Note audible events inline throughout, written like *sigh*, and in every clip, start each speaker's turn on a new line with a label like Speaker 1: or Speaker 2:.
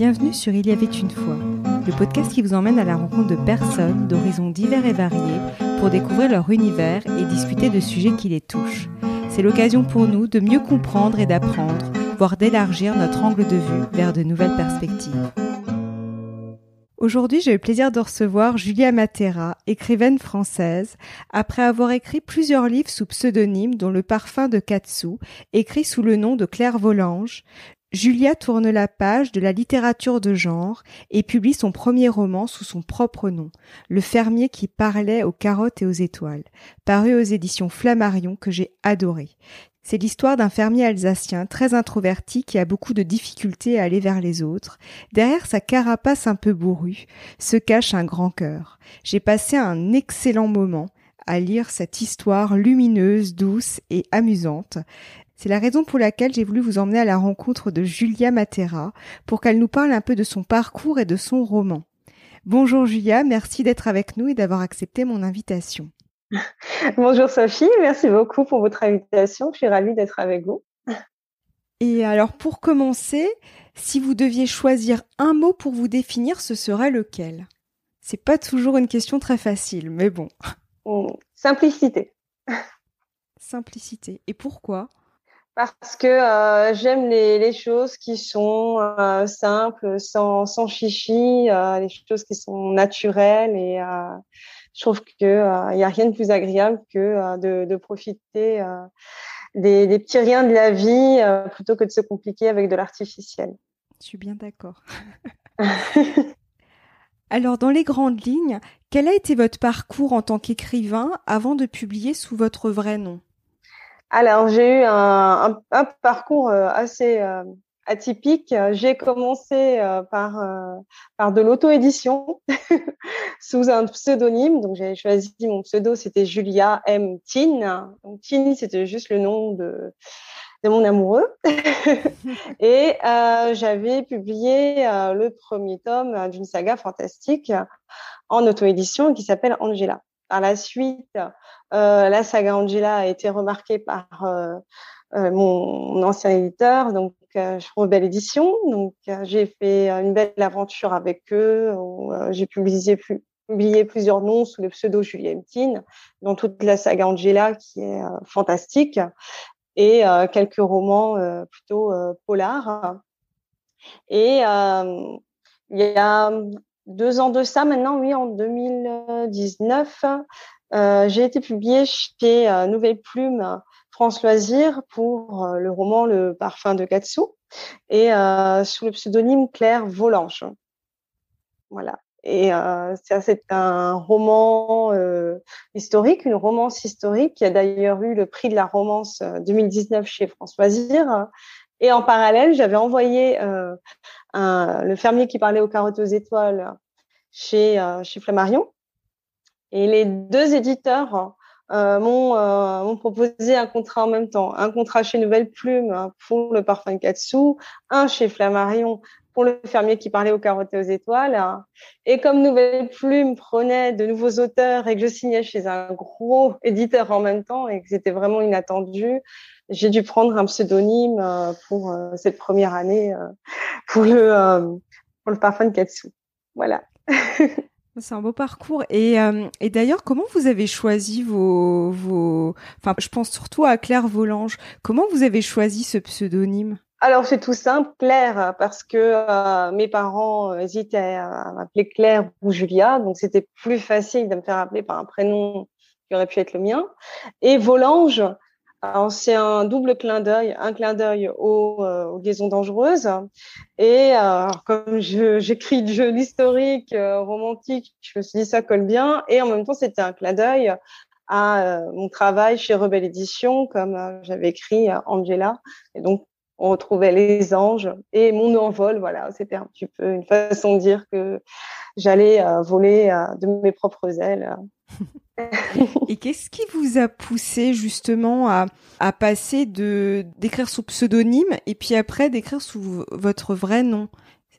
Speaker 1: Bienvenue sur Il y avait une fois, le podcast qui vous emmène à la rencontre de personnes d'horizons divers et variés pour découvrir leur univers et discuter de sujets qui les touchent. C'est l'occasion pour nous de mieux comprendre et d'apprendre, voire d'élargir notre angle de vue vers de nouvelles perspectives. Aujourd'hui, j'ai le plaisir de recevoir Julia Matera, écrivaine française, après avoir écrit plusieurs livres sous pseudonyme dont Le parfum de Katsu, écrit sous le nom de Claire Volange, Julia tourne la page de la littérature de genre et publie son premier roman sous son propre nom, Le fermier qui parlait aux carottes et aux étoiles, paru aux éditions Flammarion que j'ai adoré. C'est l'histoire d'un fermier alsacien très introverti qui a beaucoup de difficultés à aller vers les autres. Derrière sa carapace un peu bourrue se cache un grand cœur. J'ai passé un excellent moment à lire cette histoire lumineuse, douce et amusante. C'est la raison pour laquelle j'ai voulu vous emmener à la rencontre de Julia Matera pour qu'elle nous parle un peu de son parcours et de son roman. Bonjour Julia, merci d'être avec nous et d'avoir accepté mon invitation. *laughs*
Speaker 2: Bonjour Sophie, merci beaucoup pour votre invitation. Je suis ravie d'être avec vous.
Speaker 1: Et alors pour commencer, si vous deviez choisir un mot pour vous définir, ce serait lequel? C'est pas toujours une question très facile, mais bon.
Speaker 2: Simplicité.
Speaker 1: Simplicité. Et pourquoi?
Speaker 2: Parce que euh, j'aime les, choses qui sont euh, simples, sans, sans chichi, euh, les choses qui sont naturelles et je trouve que il n'y a rien de plus agréable que de, profiter des, petits riens de la vie plutôt que de se compliquer avec de l'artificiel.
Speaker 1: Je suis bien d'accord. *laughs* Alors, dans les grandes lignes, quel a été votre parcours en tant qu'écrivain avant de publier sous votre vrai nom?
Speaker 2: Alors, j'ai eu un, un, parcours euh, assez euh, atypique. J'ai commencé euh, par, par de l'auto-édition *laughs* sous un pseudonyme. Donc, j'ai choisi mon pseudo, c'était Julia M. Tin. Donc, Tin, c'était juste le nom de, de mon amoureux. *laughs* Et j'avais publié le premier tome d'une saga fantastique en auto-édition qui s'appelle Angela. Par la suite, euh, la saga Angela a été remarquée par euh, euh, mon, ancien éditeur, donc euh, Rebelle Édition. Donc j'ai fait une belle aventure avec eux. j'ai publié, plusieurs noms sous le pseudo Julie dans toute la saga Angela qui est fantastique et quelques romans plutôt polars. Et il y a deux ans de ça maintenant, oui, en 2019, euh, j'ai été publiée chez euh, Nouvelle Plume France Loisirs pour euh, le roman Le Parfum de Katsu et sous le pseudonyme Claire Volange. Voilà. Et euh, c'est un roman historique, une romance historique qui a d'ailleurs eu le prix de la romance 2019 chez France Loisirs. Et en parallèle, j'avais envoyé le fermier qui parlait aux carottes aux étoiles chez, chez Flammarion. Et les deux éditeurs euh, euh, m'ont proposé un contrat en même temps. Un contrat chez Nouvelle Plume pour le parfum Katsu, un chez Flammarion pour le fermier qui parlait aux carottes et aux étoiles. Et comme Nouvelle Plume prenait de nouveaux auteurs et que je signais chez un gros éditeur en même temps et que c'était vraiment inattendu, j'ai dû prendre un pseudonyme euh, pour euh, cette première année pour le pour le parfum Katsu. Voilà. *laughs*
Speaker 1: C'est un beau parcours. Et, euh, et d'ailleurs, comment vous avez choisi vos, vos... Enfin, je pense surtout à Claire Volange. Comment vous avez choisi ce pseudonyme?
Speaker 2: Alors c'est tout simple, Claire, parce que euh, mes parents hésitaient à m'appeler Claire ou Julia, donc c'était plus facile de me faire appeler par un prénom qui aurait pu être le mien. Et Volange, c'est un double clin d'œil, un clin d'œil aux, euh, aux, liaisons dangereuses. Et euh, comme j'écris de jeux historiques, euh, romantiques, je me suis dit ça colle bien. Et en même temps, c'était un clin d'œil à euh, mon travail chez Rebelle Édition, comme j'avais écrit Angela. Et donc, on retrouvait les anges et mon envol. Voilà, c'était un petit peu une façon de dire que j'allais voler de mes propres ailes. *laughs*
Speaker 1: Et qu'est-ce qui vous a poussé justement à, à passer de d'écrire sous pseudonyme et puis après d'écrire sous votre vrai nom?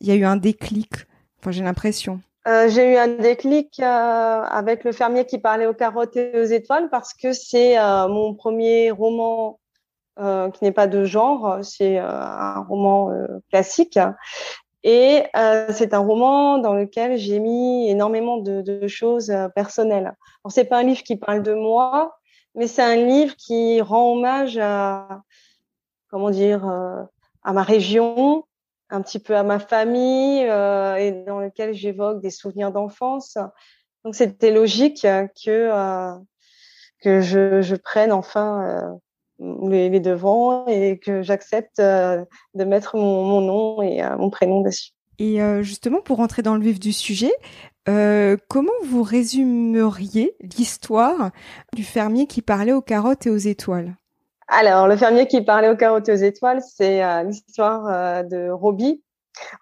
Speaker 1: Il y a eu un déclic. Enfin, j'ai l'impression.
Speaker 2: Euh, j'ai eu un déclic euh, avec le fermier qui parlait aux carottes et aux étoiles parce que c'est euh, mon premier roman euh, qui n'est pas de genre, c'est euh, un roman classique Et euh, c'est un roman dans lequel j'ai mis énormément de, de choses euh, personnelles. Alors c'est pas un livre qui parle de moi, mais c'est un livre qui rend hommage à comment dire euh, à ma région, un petit peu à ma famille euh, et dans lequel j'évoque des souvenirs d'enfance. Donc c'était logique que euh, que je, je prenne enfin les, les, devants et que j'accepte de mettre mon, mon, nom et mon prénom dessus.
Speaker 1: Et justement, pour rentrer dans le vif du sujet, euh, comment vous résumeriez l'histoire du fermier qui parlait aux carottes et aux étoiles?
Speaker 2: Alors, le fermier qui parlait aux carottes et aux étoiles, c'est euh, l'histoire euh, de Robbie,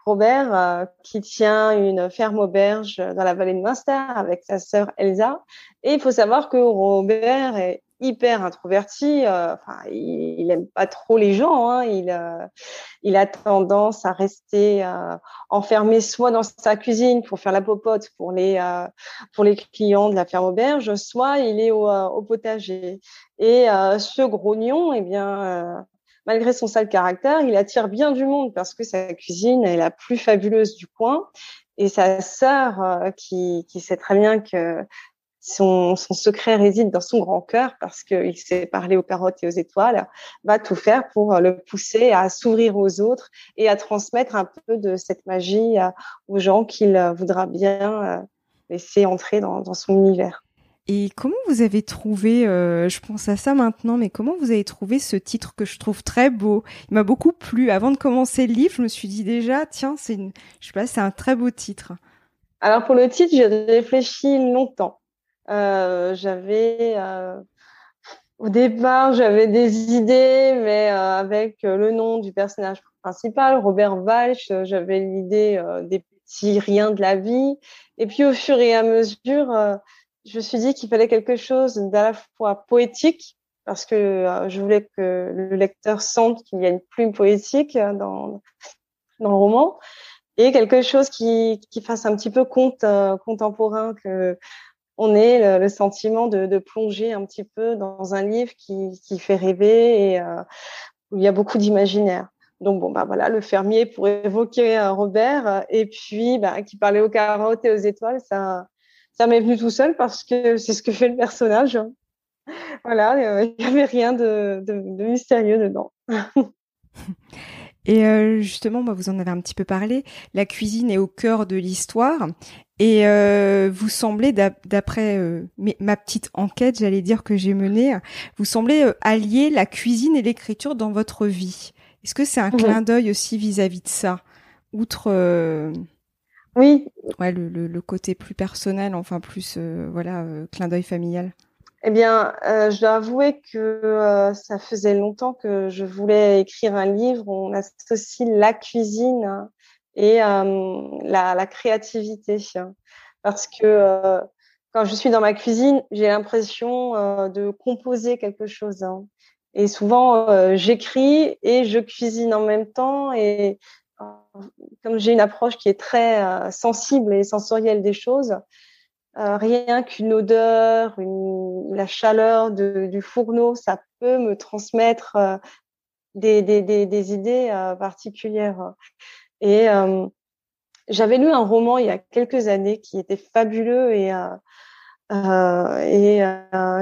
Speaker 2: Robert, euh, qui tient une ferme auberge dans la vallée de Munster avec sa sœur Elsa. Et il faut savoir que Robert est hyper introverti. Euh, il, il, aime pas trop les gens. Hein, il, euh, il a tendance à rester euh, enfermé soit dans sa cuisine pour faire la popote pour les pour les clients de la ferme auberge, soit il est au, potager. Et ce grognon, eh bien malgré son sale caractère, il attire bien du monde parce que sa cuisine est la plus fabuleuse du coin. Et sa sœur, qui sait très bien que son, son, secret réside dans son grand cœur parce qu'il sait parler aux carottes et aux étoiles, va tout faire pour le pousser à s'ouvrir aux autres et à transmettre un peu de cette magie aux gens qu'il voudra bien euh, laisser entrer dans, dans, son univers.
Speaker 1: Et comment vous avez trouvé, euh, je pense à ça maintenant, mais comment vous avez trouvé ce titre que je trouve très beau? Il m'a beaucoup plu. Avant de commencer le livre, je me suis dit déjà, tiens, c'est une, je sais pas, c'est un très beau titre.
Speaker 2: Alors pour le titre, j'ai réfléchi longtemps. Euh, j'avais euh, au départ, j'avais des idées, mais euh, avec le nom du personnage principal, Robert Walsh, j'avais l'idée des petits riens de la vie. Et puis au fur et à mesure, je me suis dit qu'il fallait quelque chose d'à la fois poétique, parce que je voulais que le lecteur sente qu'il y a une plume poétique dans, dans le roman, et quelque chose qui, qui fasse un petit peu conte contemporain, que on ait le, sentiment de, plonger un petit peu dans un livre qui, fait rêver et euh, où il y a beaucoup d'imaginaire. Donc bon bah voilà, le fermier pour évoquer euh, Robert et puis bah, qui parlait aux carottes et aux étoiles, ça m'est venu tout seul parce que c'est ce que fait le personnage. Voilà, euh, il n'y avait rien de, de mystérieux dedans. *laughs*
Speaker 1: Et euh, justement, bah, vous en avez un petit peu parlé, la cuisine est au cœur de l'histoire. Et euh, vous semblez, d'après euh, ma petite enquête, j'allais dire que j'ai menée, vous semblez allier la cuisine et l'écriture dans votre vie. Est-ce que c'est un clin d'œil aussi vis-à-vis de ça, outre
Speaker 2: oui,
Speaker 1: ouais, le, le, le, côté plus personnel, enfin plus voilà, clin d'œil familial.
Speaker 2: Eh bien, euh, je dois avouer que euh, ça faisait longtemps que je voulais écrire un livre. où On associe la cuisine et euh, la, la, créativité, parce que euh, quand je suis dans ma cuisine, j'ai l'impression euh, de composer quelque chose. Hein. Et souvent, j'écris et je cuisine en même temps. Et comme j'ai une approche qui est très sensible et sensorielle des choses, euh, rien qu'une odeur, une, la chaleur de, du fourneau, ça peut me transmettre euh, des, des, des, des, idées euh, particulières. Et euh, j'avais lu un roman il y a quelques années qui était fabuleux et, et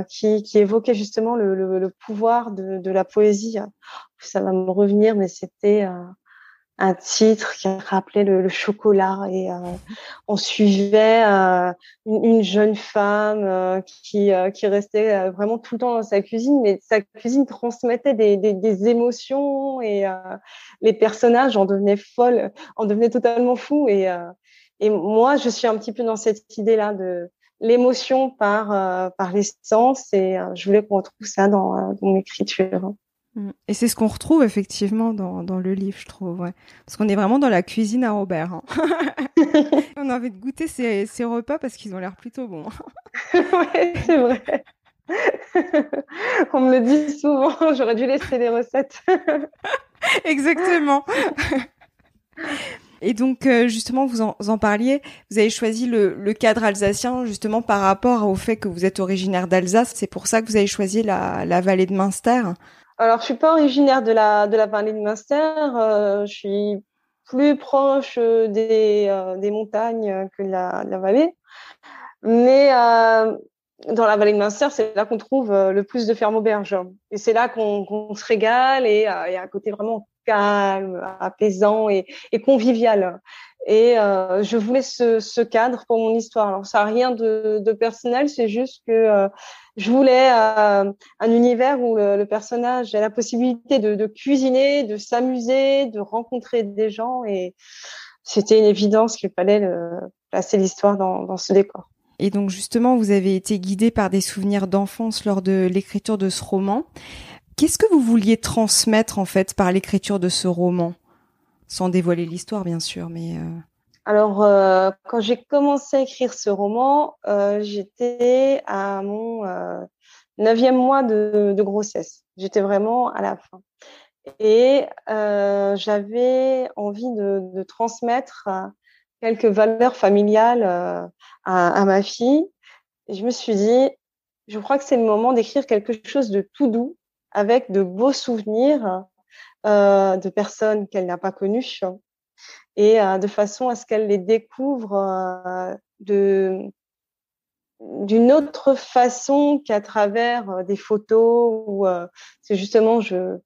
Speaker 2: qui, qui, évoquait justement le, le, le pouvoir de, de, la poésie. Ça va me revenir, mais c'était un titre qui rappelait le, le chocolat et euh, on suivait euh, une, une, jeune femme euh, qui, euh, qui restait euh, vraiment tout le temps dans sa cuisine, mais sa cuisine transmettait des, des, des émotions et les personnages en devenaient folles, en devenaient totalement fous et, et moi je suis un petit peu dans cette idée là de l'émotion par par l'essence et je voulais qu'on retrouve ça dans, dans l'écriture.
Speaker 1: Mm. Et c'est ce qu'on retrouve effectivement dans, dans le livre, je trouve. Ouais. Parce qu'on est vraiment dans la cuisine à Robert. Hein. *laughs* On a envie de goûter ces, ces repas parce qu'ils ont l'air plutôt bons. *laughs*
Speaker 2: oui, c'est vrai. *laughs* On me le dit souvent, j'aurais dû laisser les recettes.
Speaker 1: Exactement. Et donc euh, justement, vous en, vous en, parliez, vous avez choisi le, le, cadre alsacien justement par rapport au fait que vous êtes originaire d'Alsace. C'est pour ça que vous avez choisi la, la vallée de Münster.
Speaker 2: Alors, je suis pas originaire de la de la vallée de Munster. Euh, je suis plus proche des, des montagnes que la, la vallée. Mais dans la vallée de Munster, c'est là qu'on trouve le plus de fermes auberges. Et c'est là qu'on se régale et il y a côté vraiment calme, apaisant et, convivial. Et euh, je voulais ce, cadre pour mon histoire. Alors ça n'a rien de, personnel, c'est juste que euh, je voulais euh, un univers où le, personnage a la possibilité de, de cuisiner, de s'amuser, de rencontrer des gens. Et c'était une évidence qu'il fallait le, placer l'histoire dans, dans ce décor.
Speaker 1: Et donc justement, vous avez été guidé par des souvenirs d'enfance lors de l'écriture de ce roman. Qu'est-ce que vous vouliez transmettre en fait par l'écriture de ce roman? Sans dévoiler l'histoire bien sûr, mais. Euh...
Speaker 2: Alors, euh, quand j'ai commencé à écrire ce roman, euh, j'étais à mon neuvième mois de, grossesse. J'étais vraiment à la fin. Et j'avais envie de, transmettre quelques valeurs familiales à, ma fille. Je me suis dit, je crois que c'est le moment d'écrire quelque chose de tout doux, avec de beaux souvenirs euh, de personnes qu'elle n'a pas connues et euh, de façon à ce qu'elle les découvre euh, de d'une autre façon qu'à travers des photos ou c'est justement je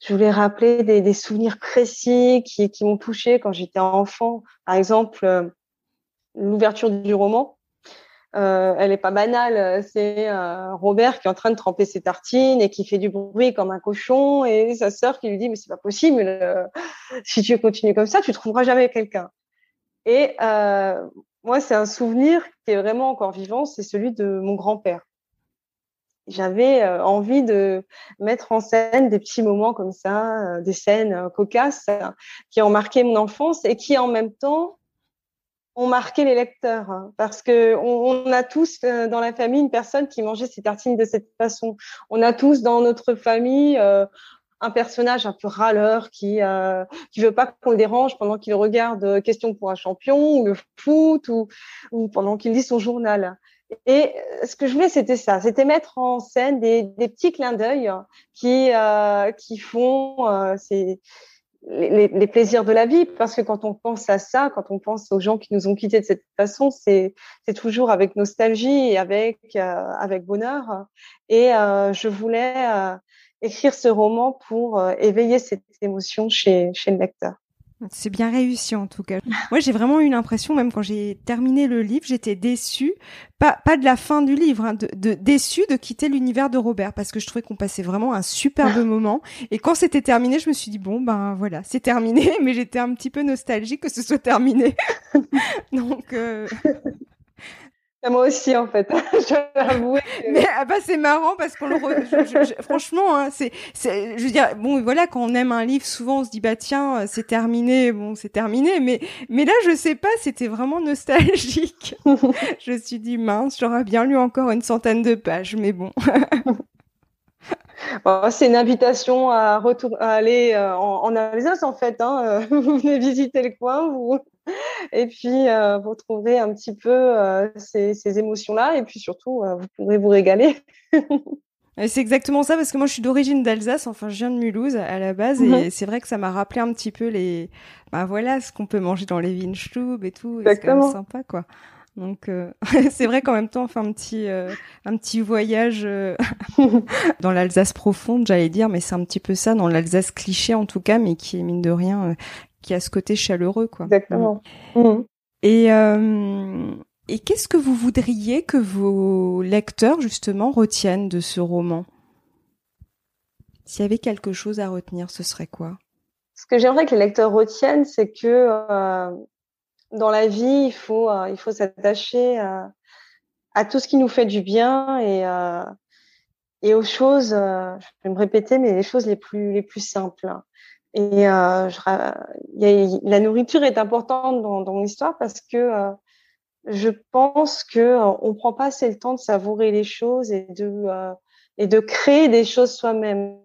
Speaker 2: je voulais rappeler des, des souvenirs précis qui, qui m'ont touché quand j'étais enfant. Par exemple, l'ouverture du roman euh, elle est pas banale. C'est euh, Robert qui est en train de tremper ses tartines et qui fait du bruit comme un cochon et sa sœur qui lui dit mais c'est pas possible. Euh, si tu continues comme ça, tu trouveras jamais quelqu'un. Et euh, moi, c'est un souvenir qui est vraiment encore vivant. C'est celui de mon grand-père. J'avais envie de mettre en scène des petits moments comme ça, des scènes cocasses qui ont marqué mon enfance et qui en même temps ont marqué les lecteurs hein, parce que on, a tous euh, dans la famille une personne qui mangeait ses tartines de cette façon. On a tous dans notre famille euh, un personnage un peu râleur qui euh, qui veut pas qu'on le dérange pendant qu'il regarde euh, Question pour un champion ou le foot ou, ou pendant qu'il lit son journal. Et ce que je voulais, c'était ça, c'était mettre en scène des, des petits clins d'œil qui qui font ces les, les, plaisirs de la vie, parce que quand on pense à ça, quand on pense aux gens qui nous ont quittés de cette façon, c'est toujours avec nostalgie et avec euh, avec bonheur. Et euh, je voulais euh, écrire ce roman pour éveiller cette émotion chez chez le lecteur.
Speaker 1: C'est bien réussi en tout cas. Moi, j'ai vraiment eu l'impression, même quand j'ai terminé le livre, j'étais déçue, pas pas de la fin du livre, hein, de, de déçue de quitter l'univers de Robert parce que je trouvais qu'on passait vraiment un superbe *laughs* moment. Et quand c'était terminé, je me suis dit bon ben voilà, c'est terminé, *laughs* mais j'étais un petit peu nostalgique que ce soit terminé. *laughs* Donc euh...
Speaker 2: Moi aussi, en fait. *laughs* je l'avoue.
Speaker 1: Mais ah bah, c'est marrant parce qu'on le. franchement, hein, c'est, c'est, je veux dire, bon, voilà, quand on aime un livre, souvent on se dit bah tiens, euh, c'est terminé, bon, c'est terminé. Mais, mais là, je sais pas, c'était vraiment nostalgique. *laughs* je me suis dit mince, j'aurais bien lu encore une centaine de pages, mais bon. *laughs*
Speaker 2: c'est une invitation à, retour, à aller euh, en, en, Alsace en fait. Hein. Vous venez visiter le coin, vous et puis euh, vous trouverez un petit peu euh, ces, ces émotions-là, et puis surtout euh, vous pourrez vous régaler. *laughs*
Speaker 1: C'est exactement ça parce que moi je suis d'origine d'Alsace, enfin je viens de Mulhouse à la base et mhm. c'est vrai que ça m'a rappelé un petit peu les, bah voilà ce qu'on peut manger dans les Weinstub et tout, c'est quand même sympa quoi. Donc euh, *laughs* c'est vrai qu'en même temps, enfin un petit euh, un petit voyage euh, *laughs* dans l'Alsace profonde, j'allais dire, mais c'est un petit peu ça dans l'Alsace cliché en tout cas, mais qui est mine de rien, qui a ce côté chaleureux quoi.
Speaker 2: Exactement. Mmh.
Speaker 1: Et et qu'est-ce que vous voudriez que vos lecteurs justement retiennent de ce roman? S'il y avait quelque chose à retenir, ce serait quoi?
Speaker 2: Ce que j'aimerais que les lecteurs retiennent, c'est que dans la vie, il faut, euh, il faut s'attacher à, à, tout ce qui nous fait du bien et, euh, et aux choses, euh, je vais me répéter, mais les choses les plus, les plus simples. Et euh, la nourriture est importante dans, dans mon parce que euh, je pense que on prend pas assez le temps de savourer les choses et de et de créer des choses soi-même.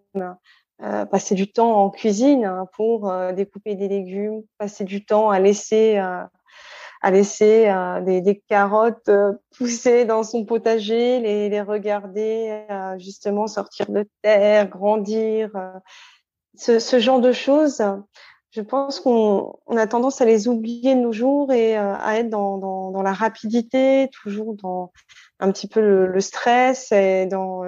Speaker 2: Euh, passer du temps en cuisine hein, pour euh, découper des légumes, passer du temps à laisser euh, à laisser euh, des, des, carottes pousser dans son potager, les, les regarder justement sortir de terre, grandir, ce, ce, genre de choses. je pense qu'on a tendance à les oublier de nos jours et à être dans, dans, dans, la rapidité, toujours dans un petit peu le, le stress et dans,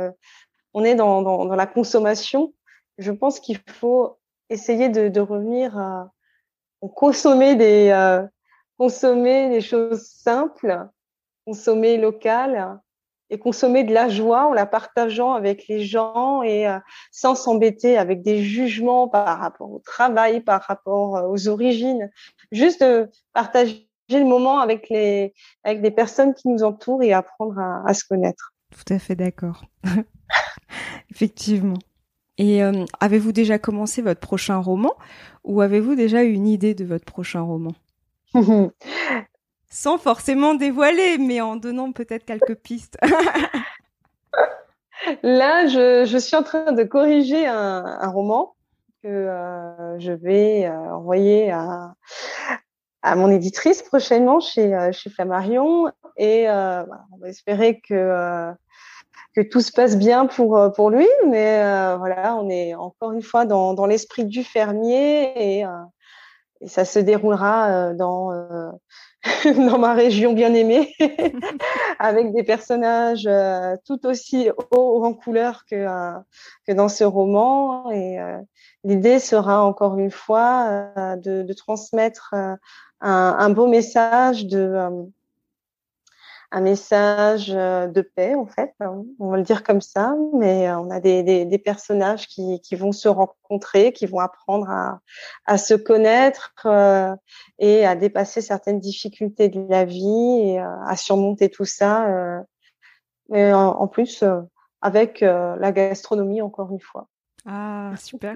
Speaker 2: on est dans, dans, la consommation. Je pense qu'il faut essayer de, de revenir à consommer des, consommer des choses simples, consommer local et consommer de la joie en la partageant avec les gens et euh, sans s'embêter avec des jugements par rapport au travail, par rapport euh, aux origines. Juste de partager le moment avec les avec des personnes qui nous entourent et apprendre à, se connaître.
Speaker 1: Tout à fait d'accord. *laughs* Effectivement. Et euh, avez-vous déjà commencé votre prochain roman ou avez-vous déjà une idée de votre prochain roman? Sans forcément dévoiler, mais en donnant peut-être quelques pistes. *laughs*
Speaker 2: Là, je, suis en train de corriger un, roman que euh, je vais euh, envoyer à, à mon éditrice prochainement chez, euh, chez Flammarion. Et euh, on va espérer que, que tout se passe bien pour, pour lui. Mais voilà, on est encore une fois dans, dans l'esprit du fermier et et ça se déroulera euh, dans euh, *laughs* dans ma région bien aimée, *laughs* avec des personnages euh, tout aussi hauts en couleur que que dans ce roman. Et l'idée sera encore une fois de, de transmettre un, un, beau message de un message euh, de paix en fait, hein, on va le dire comme ça, mais euh, on a des, des, des personnages qui, qui, vont se rencontrer, qui vont apprendre à, à se connaître euh, et à dépasser certaines difficultés de la vie et à surmonter tout ça. Euh, et en, en plus, avec la gastronomie encore une fois.
Speaker 1: Ah, super.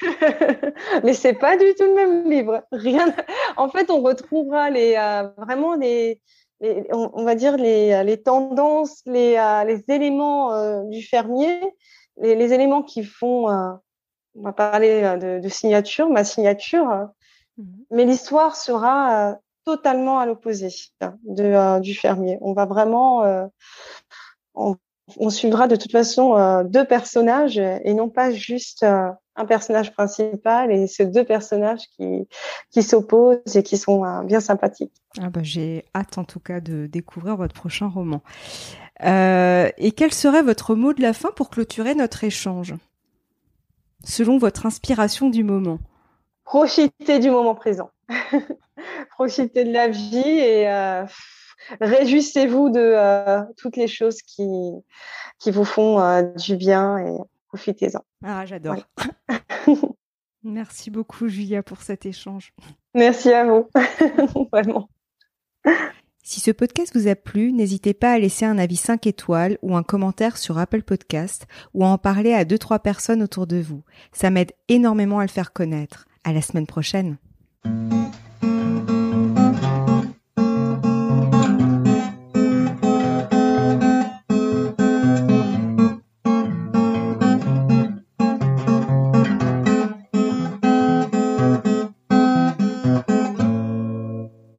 Speaker 1: *laughs*
Speaker 2: Mais c'est pas du tout le même livre. Rien. En fait, on retrouvera les vraiment les on, va dire les, les tendances, les, euh, les éléments euh, du fermier, les, éléments qui font, euh, on va parler de, de, signature, ma signature, mhm. mais l'histoire sera totalement à l'opposé de, du fermier. On va vraiment, on, on, suivra de toute façon deux personnages et non pas juste un personnage principal et ces deux personnages qui, qui s'opposent et qui sont euh, bien sympathiques.
Speaker 1: Ah bah, J'ai hâte en tout cas de découvrir votre prochain roman. Euh, et quel serait votre mot de la fin pour clôturer notre échange? Selon votre inspiration du moment.
Speaker 2: Profitez du moment présent. *laughs* Profitez de la vie et euh, réjouissez-vous de euh, toutes les choses qui, qui vous font du bien et profitez-en.
Speaker 1: Ah, j'adore. *laughs* Merci beaucoup, Julia, pour cet échange.
Speaker 2: Merci à vous. *laughs* Vraiment.
Speaker 1: Si ce podcast vous a plu, n'hésitez pas à laisser un avis 5 étoiles ou un commentaire sur Apple Podcast ou à en parler à 2-3 personnes autour de vous. Ça m'aide énormément à le faire connaître. À la semaine prochaine.